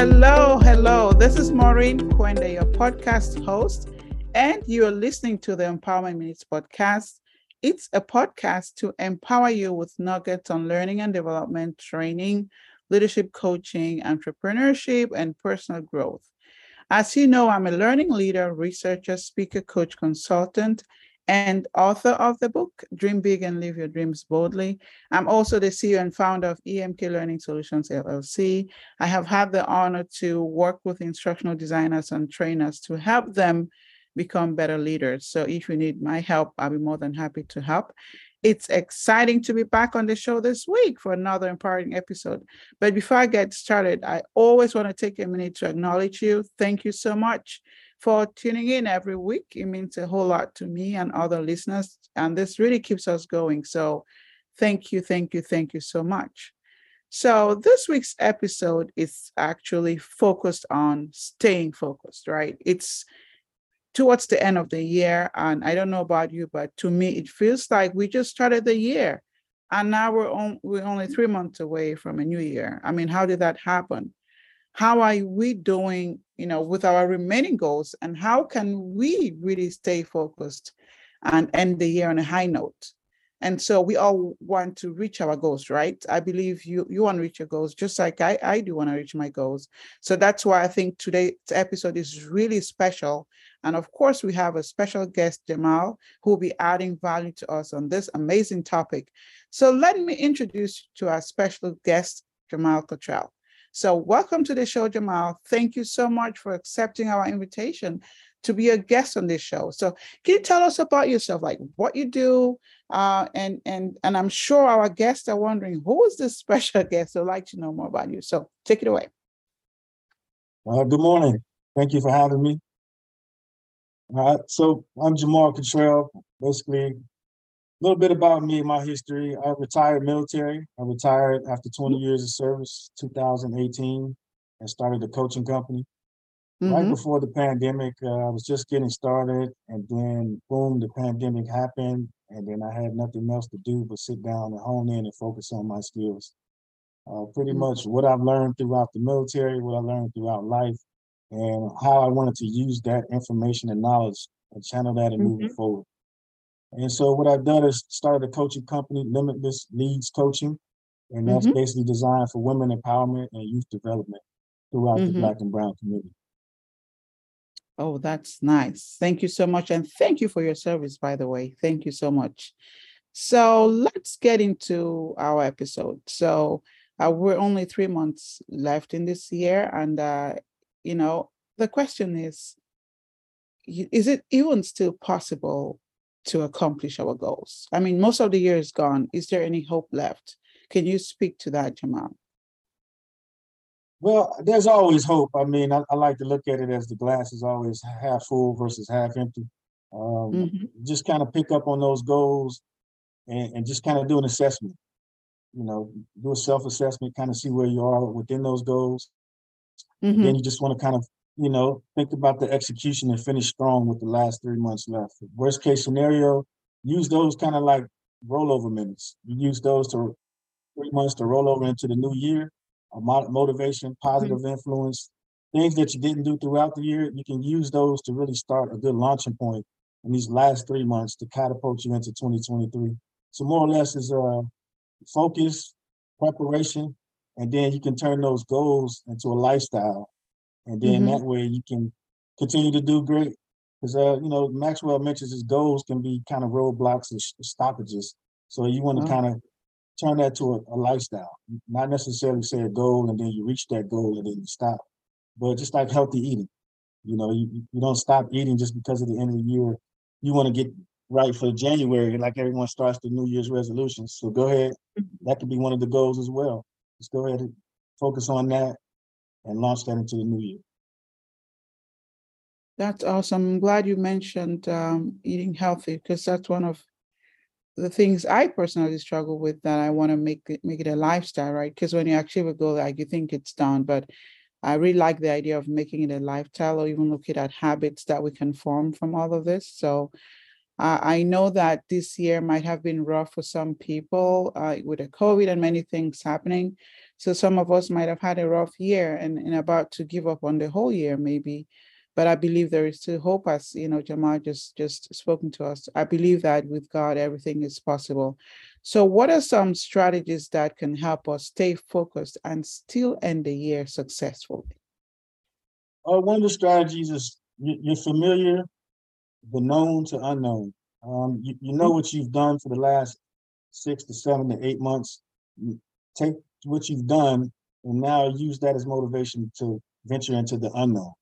Hello, hello. This is Maureen Kwende, your podcast host, and you are listening to the Empowerment Minutes podcast. It's a podcast to empower you with nuggets on learning and development, training, leadership coaching, entrepreneurship, and personal growth. As you know, I'm a learning leader, researcher, speaker, coach, consultant, and author of the book Dream Big and Live Your Dreams Boldly. I'm also the CEO and founder of EMK Learning Solutions LLC. I have had the honor to work with instructional designers and trainers to help them become better leaders. So if you need my help, I'll be more than happy to help. It's exciting to be back on the show this week for another empowering episode. But before I get started, I always want to take a minute to acknowledge you. Thank you so much for tuning in every week. It means a whole lot to me and other listeners, and this really keeps us going. So, thank you, thank you, thank you so much. So, this week's episode is actually focused on staying focused, right? It's towards the end of the year, and I don't know about you, but to me, it feels like we just started the year, and now we're on, we're only three months away from a new year. I mean, how did that happen? How are we doing you know, with our remaining goals and how can we really stay focused and end the year on a high note? And so we all want to reach our goals, right? I believe you you want to reach your goals just like I, I do want to reach my goals. So that's why I think today's episode is really special. And of course, we have a special guest, Jamal, who will be adding value to us on this amazing topic. So let me introduce to our special guest, Jamal Cottrell. So, welcome to the show, Jamal. Thank you so much for accepting our invitation to be a guest on this show. So, can you tell us about yourself, like what you do? Uh, and and and I'm sure our guests are wondering who is this special guest. I'd like to know more about you. So, take it away. Uh, good morning. Thank you for having me. All right, so I'm Jamal Cottrell. Basically, a little bit about me, my history. I retired military. I retired after 20 years of service, 2018, and started a coaching company. Mm-hmm. Right before the pandemic, uh, I was just getting started, and then boom, the pandemic happened, and then I had nothing else to do but sit down and hone in and focus on my skills. Uh, pretty mm-hmm. much what I've learned throughout the military, what I learned throughout life, and how I wanted to use that information and knowledge and channel that and mm-hmm. move it forward. And so what I've done is started a coaching company, Limitless Leads Coaching, and that's mm-hmm. basically designed for women empowerment and youth development throughout mm-hmm. the Black and Brown community. Oh, that's nice. Thank you so much. And thank you for your service, by the way. Thank you so much. So let's get into our episode. So uh, we're only three months left in this year. And, uh, you know, the question is, is it even still possible to accomplish our goals. I mean, most of the year is gone. Is there any hope left? Can you speak to that, Jamal? Well, there's always hope. I mean, I, I like to look at it as the glass is always half full versus half empty. Um, mm-hmm. Just kind of pick up on those goals and, and just kind of do an assessment. You know, do a self assessment, kind of see where you are within those goals. Mm-hmm. Then you just want to kind of you know, think about the execution and finish strong with the last three months left. Worst case scenario, use those kind of like rollover minutes. You use those to three months to roll over into the new year. A motivation, positive mm-hmm. influence, things that you didn't do throughout the year. You can use those to really start a good launching point in these last three months to catapult you into 2023. So more or less is uh focus, preparation, and then you can turn those goals into a lifestyle and then mm-hmm. that way you can continue to do great. Because uh, you know, Maxwell mentions his goals can be kind of roadblocks and stoppages. So you want to oh. kind of turn that to a, a, lifestyle, not necessarily say a goal and then you reach that goal and then you stop, but just like healthy eating. You know, you, you don't stop eating just because of the end of the year. You want to get right for January, like everyone starts the New Year's resolutions. So go ahead. Mm-hmm. That could be one of the goals as well. Just go ahead and focus on that and launch that into the new year. That's awesome. I'm glad you mentioned um, eating healthy because that's one of the things I personally struggle with that I want to make it make it a lifestyle, right? Because when you achieve a goal, like you think it's done, but I really like the idea of making it a lifestyle or even looking at habits that we can form from all of this. So uh, I know that this year might have been rough for some people uh, with the COVID and many things happening. So some of us might have had a rough year and, and about to give up on the whole year, maybe. But I believe there is still hope, as you know, Jamal just just spoken to us. I believe that with God, everything is possible. So, what are some strategies that can help us stay focused and still end the year successfully? Uh, one of the strategies is you're familiar, the known to unknown. Um, you, you know mm-hmm. what you've done for the last six to seven to eight months. take what you've done and now use that as motivation to venture into the unknown.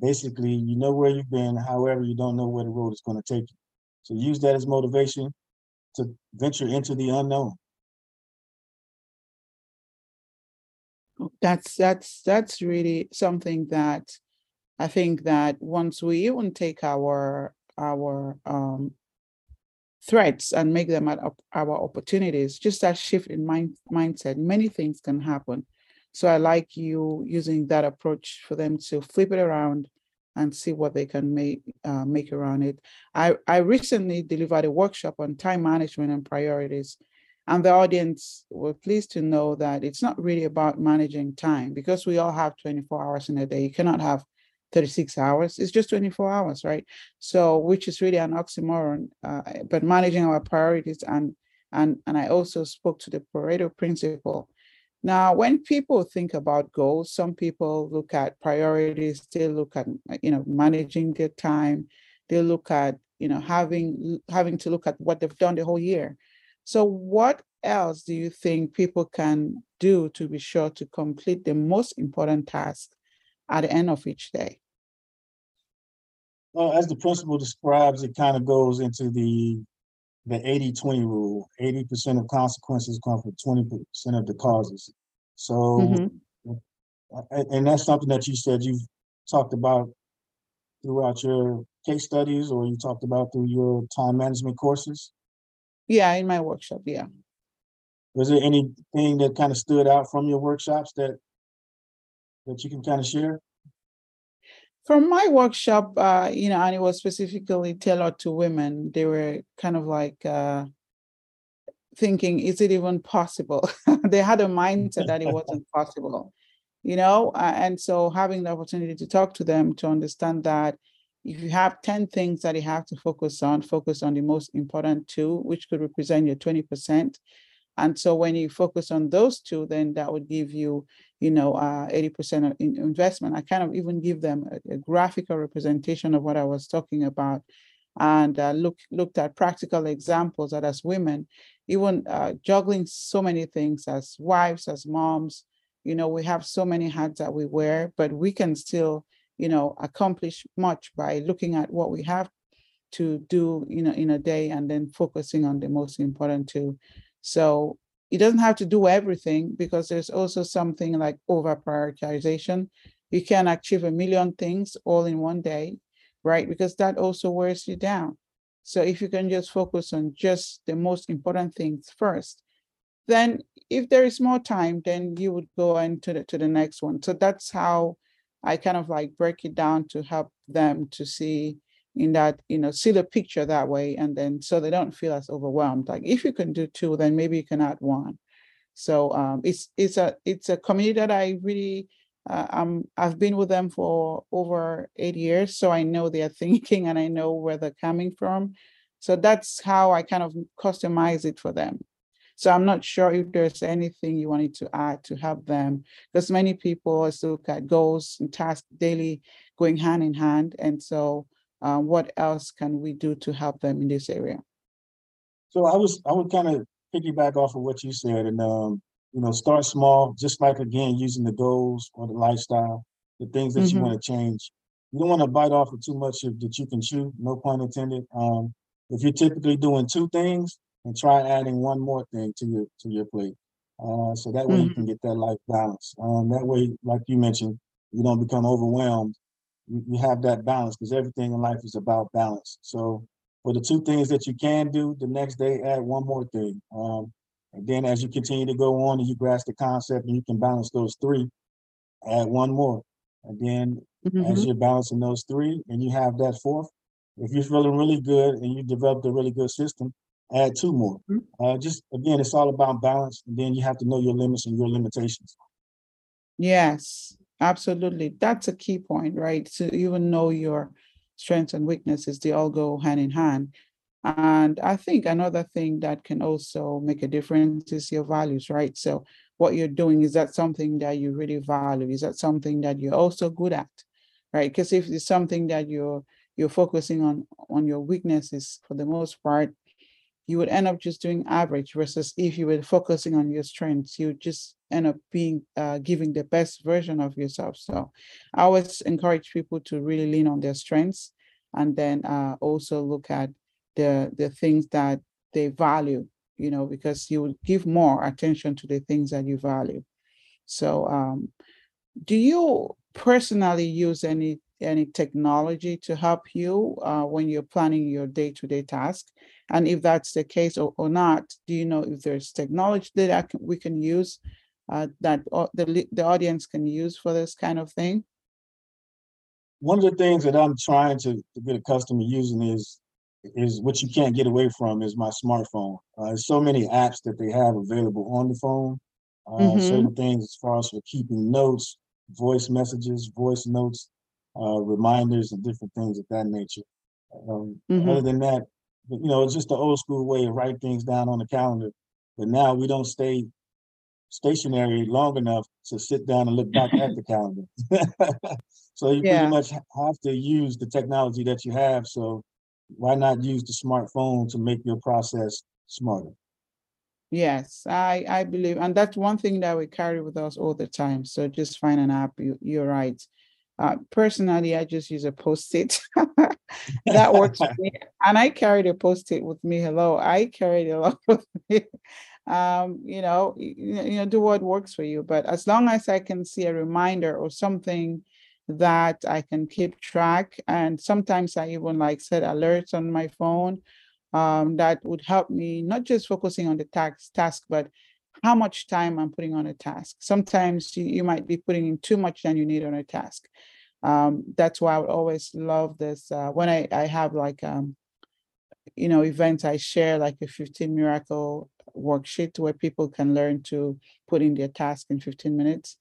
Basically, you know where you've been, however, you don't know where the road is going to take you. So use that as motivation to venture into the unknown. That's that's that's really something that I think that once we even take our our um, threats and make them at our opportunities, just that shift in mind, mindset, many things can happen. So I like you using that approach for them to flip it around and see what they can make uh, make around it. I, I recently delivered a workshop on time management and priorities. And the audience were pleased to know that it's not really about managing time because we all have 24 hours in a day. You cannot have 36 hours. It's just 24 hours, right? So, which is really an oxymoron. Uh, but managing our priorities and and and I also spoke to the Pareto principle. Now, when people think about goals, some people look at priorities. They look at you know managing their time. They look at you know having having to look at what they've done the whole year. So, what else do you think people can do to be sure to complete the most important task at the end of each day? Well, as the principle describes, it kind of goes into the the 80-20 rule. 80% of consequences come from 20% of the causes. So mm-hmm. and that's something that you said you've talked about throughout your case studies or you talked about through your time management courses? Yeah, in my workshop, yeah. Was there anything that kind of stood out from your workshops that that you can kind of share? From my workshop, uh, you know, and it was specifically tailored to women, they were kind of like uh, thinking, is it even possible? they had a mindset that it wasn't possible, you know? Uh, and so having the opportunity to talk to them to understand that if you have 10 things that you have to focus on, focus on the most important two, which could represent your 20%. And so when you focus on those two, then that would give you, you know, uh, 80% of investment. I kind of even give them a, a, graphical representation of what I was talking about and uh, look, looked at practical examples that as women, even uh, juggling so many things as wives, as moms, you know, we have so many hats that we wear, but we can still, you know, accomplish much by looking at what we have to do, you know, in a day and then focusing on the most important two. So it doesn't have to do everything because there's also something like over prioritization. You can achieve a million things all in one day, right? Because that also wears you down. So if you can just focus on just the most important things first, then if there is more time, then you would go into the to the next one. So that's how I kind of like break it down to help them to see in that you know see the picture that way and then so they don't feel as overwhelmed. Like if you can do two then maybe you can add one. So um, it's it's a it's a community that i really uh, um, i've been with them for over eight years so i know their thinking and i know where they're coming from. So that's how i kind of customize it for them. So i'm not sure if there's anything you wanted to add to help them because many people still look at goals and tasks daily going hand in hand and so uh, what else can we do to help them in this area? So I was I would kind of piggyback off of what you said and um, you know start small, just like again using the goals or the lifestyle, the things that mm-hmm. you want to change. You don't want to bite off of too much that you can chew. No pun intended. Um, if you're typically doing two things, and try adding one more thing to your to your plate. Uh, so that way mm-hmm. you can get that life balance. Um, that way, like you mentioned, you don't become overwhelmed you, have that balance because everything in life is about balance. So for the two things that you can do, the next day add one more thing. Um, and then as you continue to go on and you grasp the concept and you can balance those three, add one more. And then mm-hmm. as you're balancing those three and you have that fourth, if you're feeling really good and you developed a really good system, add two more. Mm-hmm. Uh, just again, it's all about balance, and then you have to know your limits and your limitations. Yes, absolutely. That's a key point, right? To even know your strengths and weaknesses, they all go hand in hand. And I think another thing that can also make a difference is your values, right? So, what you're doing is that something that you really value? Is that something that you're also good at, right? Because if it's something that you're you're focusing on on your weaknesses for the most part, you would end up just doing average. Versus if you were focusing on your strengths, you just end up being uh, giving the best version of yourself. So, I always encourage people to really lean on their strengths, and then uh, also look at the the things that they value you know because you give more attention to the things that you value so um, do you personally use any any technology to help you uh, when you're planning your day-to-day task and if that's the case or, or not do you know if there's technology that can, we can use uh, that the, the audience can use for this kind of thing one of the things that i'm trying to, to get accustomed to using is is what you can't get away from is my smartphone. Uh, there's so many apps that they have available on the phone. Uh, mm-hmm. Certain things as far as for keeping notes, voice messages, voice notes, uh, reminders, and different things of that nature. Um, mm-hmm. Other than that, you know, it's just the old school way of writing things down on the calendar. But now we don't stay stationary long enough to sit down and look back at the calendar. so you yeah. pretty much have to use the technology that you have. So why not use the smartphone to make your process smarter? Yes, I I believe, and that's one thing that we carry with us all the time. So just find an app. You, you're right. Uh, personally, I just use a post-it. that works for me, and I carried a post-it with me. Hello, I carried a lot with me. Um, you know, you, you know, do what works for you. But as long as I can see a reminder or something that I can keep track. And sometimes I even like set alerts on my phone um, that would help me not just focusing on the task, task, but how much time I'm putting on a task. Sometimes you, you might be putting in too much than you need on a task. Um, that's why I would always love this. Uh, when I, I have like, um, you know, events, I share like a 15 miracle worksheet where people can learn to put in their task in 15 minutes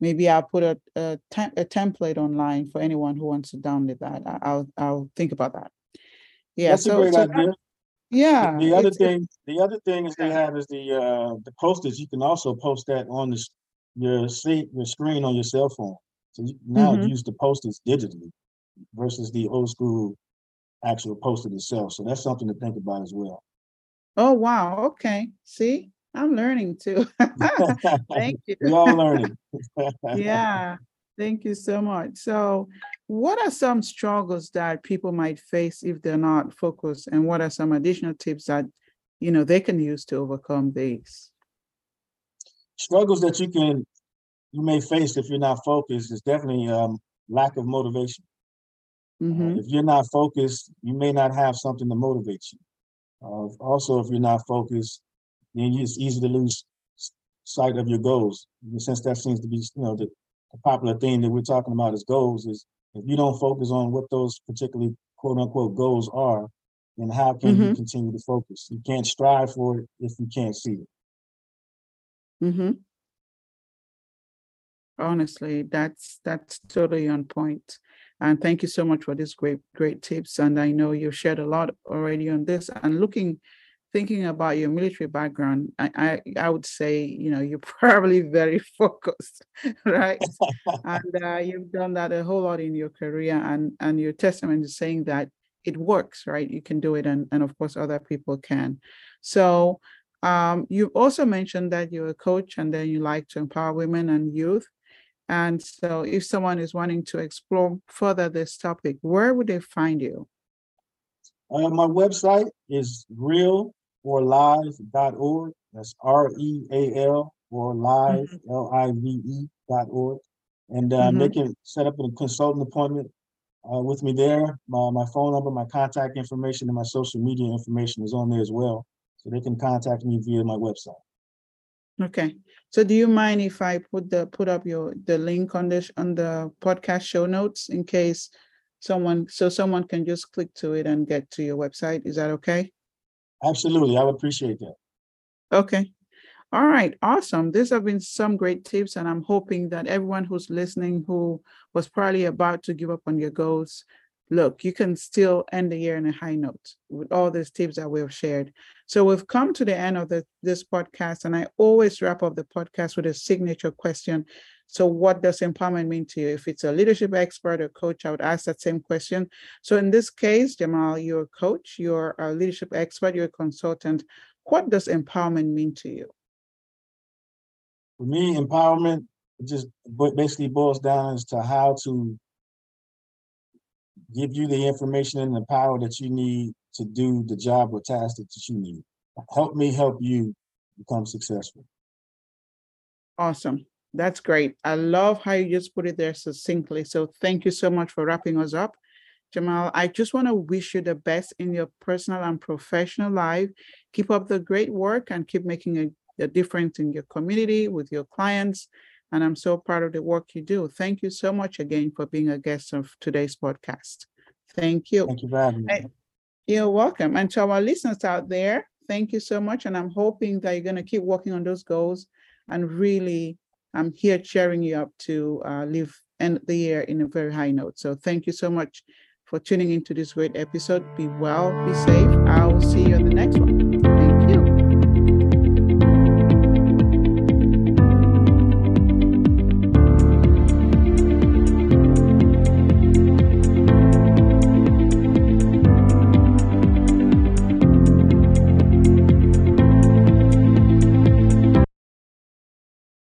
maybe I'll put a, a, te- a, template online for anyone who wants to download that. I, will I'll think about that. Yeah, that's so, a great so idea. That, yeah. The, the other thing, the other thing is they have is the uh, the posters. You can also post that on the your your screen on your cell phone. So you now mm-hmm. use the posters digitally versus the old school actual poster itself. So that's something to think about as well. Oh wow! Okay, see, I'm learning too. Thank you. We're all learning. yeah. Thank you so much. So, what are some struggles that people might face if they're not focused, and what are some additional tips that you know they can use to overcome these? Struggles that you can you may face if you're not focused is definitely um, lack of motivation. Mm-hmm. Uh, if you're not focused, you may not have something to motivate you. Uh, also, if you're not focused, then it's easy to lose sight of your goals. Since that seems to be, you know, the, the popular thing that we're talking about is goals, is if you don't focus on what those particularly quote unquote goals are, then how can mm-hmm. you continue to focus? You can't strive for it if you can't see it. Mm-hmm. Honestly, that's that's totally on. And thank you so much for this great, great tips. And I know you've shared a lot already on this. And looking thinking about your military background, I, I, I would say, you know, you're probably very focused, right? and uh, you've done that a whole lot in your career, and and your testament is saying that it works, right? You can do it, and and of course other people can. So um, you've also mentioned that you're a coach, and then you like to empower women and youth. And so, if someone is wanting to explore further this topic, where would they find you? Uh, my website is real or live.org. That's R E A L or live, mm-hmm. L I V E dot org. And uh, mm-hmm. they can set up a consultant appointment uh, with me there. My, my phone number, my contact information, and my social media information is on there as well. So they can contact me via my website. Okay. So do you mind if I put the put up your the link on this on the podcast show notes in case someone so someone can just click to it and get to your website? Is that okay? Absolutely. I would appreciate that. Okay. All right, awesome. These have been some great tips, and I'm hoping that everyone who's listening who was probably about to give up on your goals, look, you can still end the year in a high note with all these tips that we've shared. So we've come to the end of the, this podcast, and I always wrap up the podcast with a signature question. So, what does empowerment mean to you? If it's a leadership expert or coach, I would ask that same question. So, in this case, Jamal, you're a coach, you're a leadership expert, you're a consultant. What does empowerment mean to you? For me, empowerment just basically boils down as to how to give you the information and the power that you need to do the job or task that you need. Help me help you become successful. Awesome. That's great. I love how you just put it there succinctly. So thank you so much for wrapping us up. Jamal, I just want to wish you the best in your personal and professional life. Keep up the great work and keep making a a difference in your community with your clients. And I'm so proud of the work you do. Thank you so much again for being a guest of today's podcast. Thank you. Thank you for having me. You're welcome. And to our listeners out there, thank you so much. And I'm hoping that you're going to keep working on those goals. And really, I'm here cheering you up to uh, live end the year in a very high note. So thank you so much for tuning into this great episode. Be well, be safe. I'll see you on the next one.